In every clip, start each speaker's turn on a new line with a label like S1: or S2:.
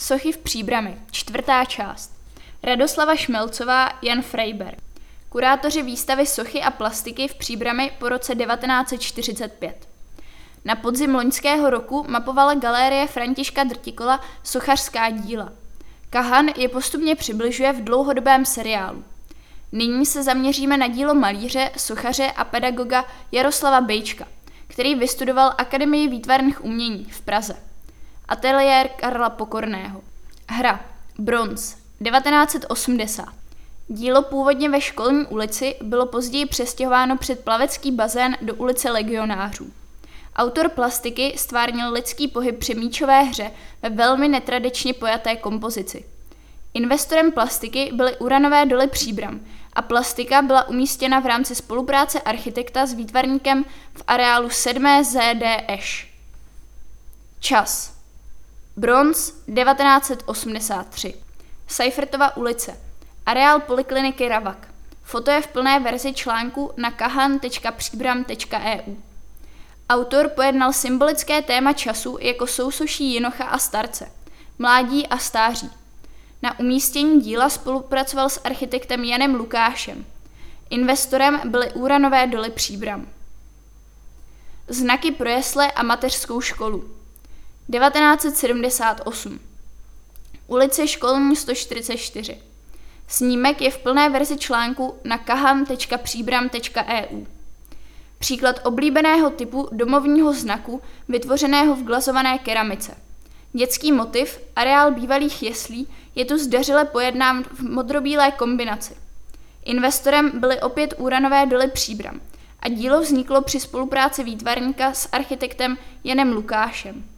S1: Sochy v Příbrami, čtvrtá část. Radoslava Šmelcová, Jan Freiberg. Kurátoři výstavy sochy a plastiky v Příbrami po roce 1945. Na podzim loňského roku mapovala galérie Františka Drtikola sochařská díla. Kahan je postupně přibližuje v dlouhodobém seriálu. Nyní se zaměříme na dílo malíře, sochaře a pedagoga Jaroslava Bejčka, který vystudoval Akademii výtvarných umění v Praze. Ateliér Karla Pokorného. Hra Bronz 1980. Dílo původně ve školní ulici bylo později přestěhováno před plavecký bazén do ulice legionářů. Autor plastiky stvárnil lidský pohyb při míčové hře ve velmi netradičně pojaté kompozici. Investorem plastiky byly uranové doly Příbram a plastika byla umístěna v rámci spolupráce architekta s výtvarníkem v areálu 7. ZD Eš. Čas. Bronz 1983. Seifertova ulice. Areál polikliniky Ravak. Foto je v plné verzi článku na kahan.příbram.eu. Autor pojednal symbolické téma času jako sousoší jinocha a starce, mládí a stáří. Na umístění díla spolupracoval s architektem Janem Lukášem. Investorem byly úranové doly Příbram. Znaky pro jesle a mateřskou školu. 1978. Ulice Školní 144. Snímek je v plné verzi článku na kahan.příbram.eu. Příklad oblíbeného typu domovního znaku vytvořeného v glazované keramice. Dětský motiv, areál bývalých jeslí, je tu zdařile pojednán v modrobílé kombinaci. Investorem byly opět úranové doly Příbram a dílo vzniklo při spolupráci výtvarníka s architektem Janem Lukášem.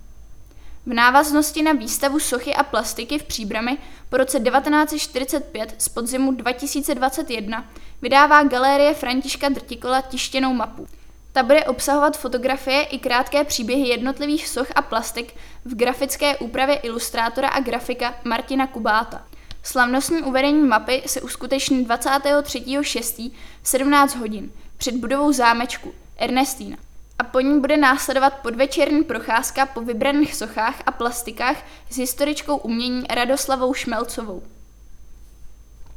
S1: V návaznosti na výstavu sochy a plastiky v Příbrami po roce 1945 z podzimu 2021 vydává Galerie Františka Drtikola tištěnou mapu. Ta bude obsahovat fotografie i krátké příběhy jednotlivých soch a plastik v grafické úpravě ilustrátora a grafika Martina Kubáta. Slavnostní uvedení mapy se uskuteční 23.6. v 17 hodin před budovou zámečku Ernestína a po ní bude následovat podvečerní procházka po vybraných sochách a plastikách s historičkou umění Radoslavou Šmelcovou.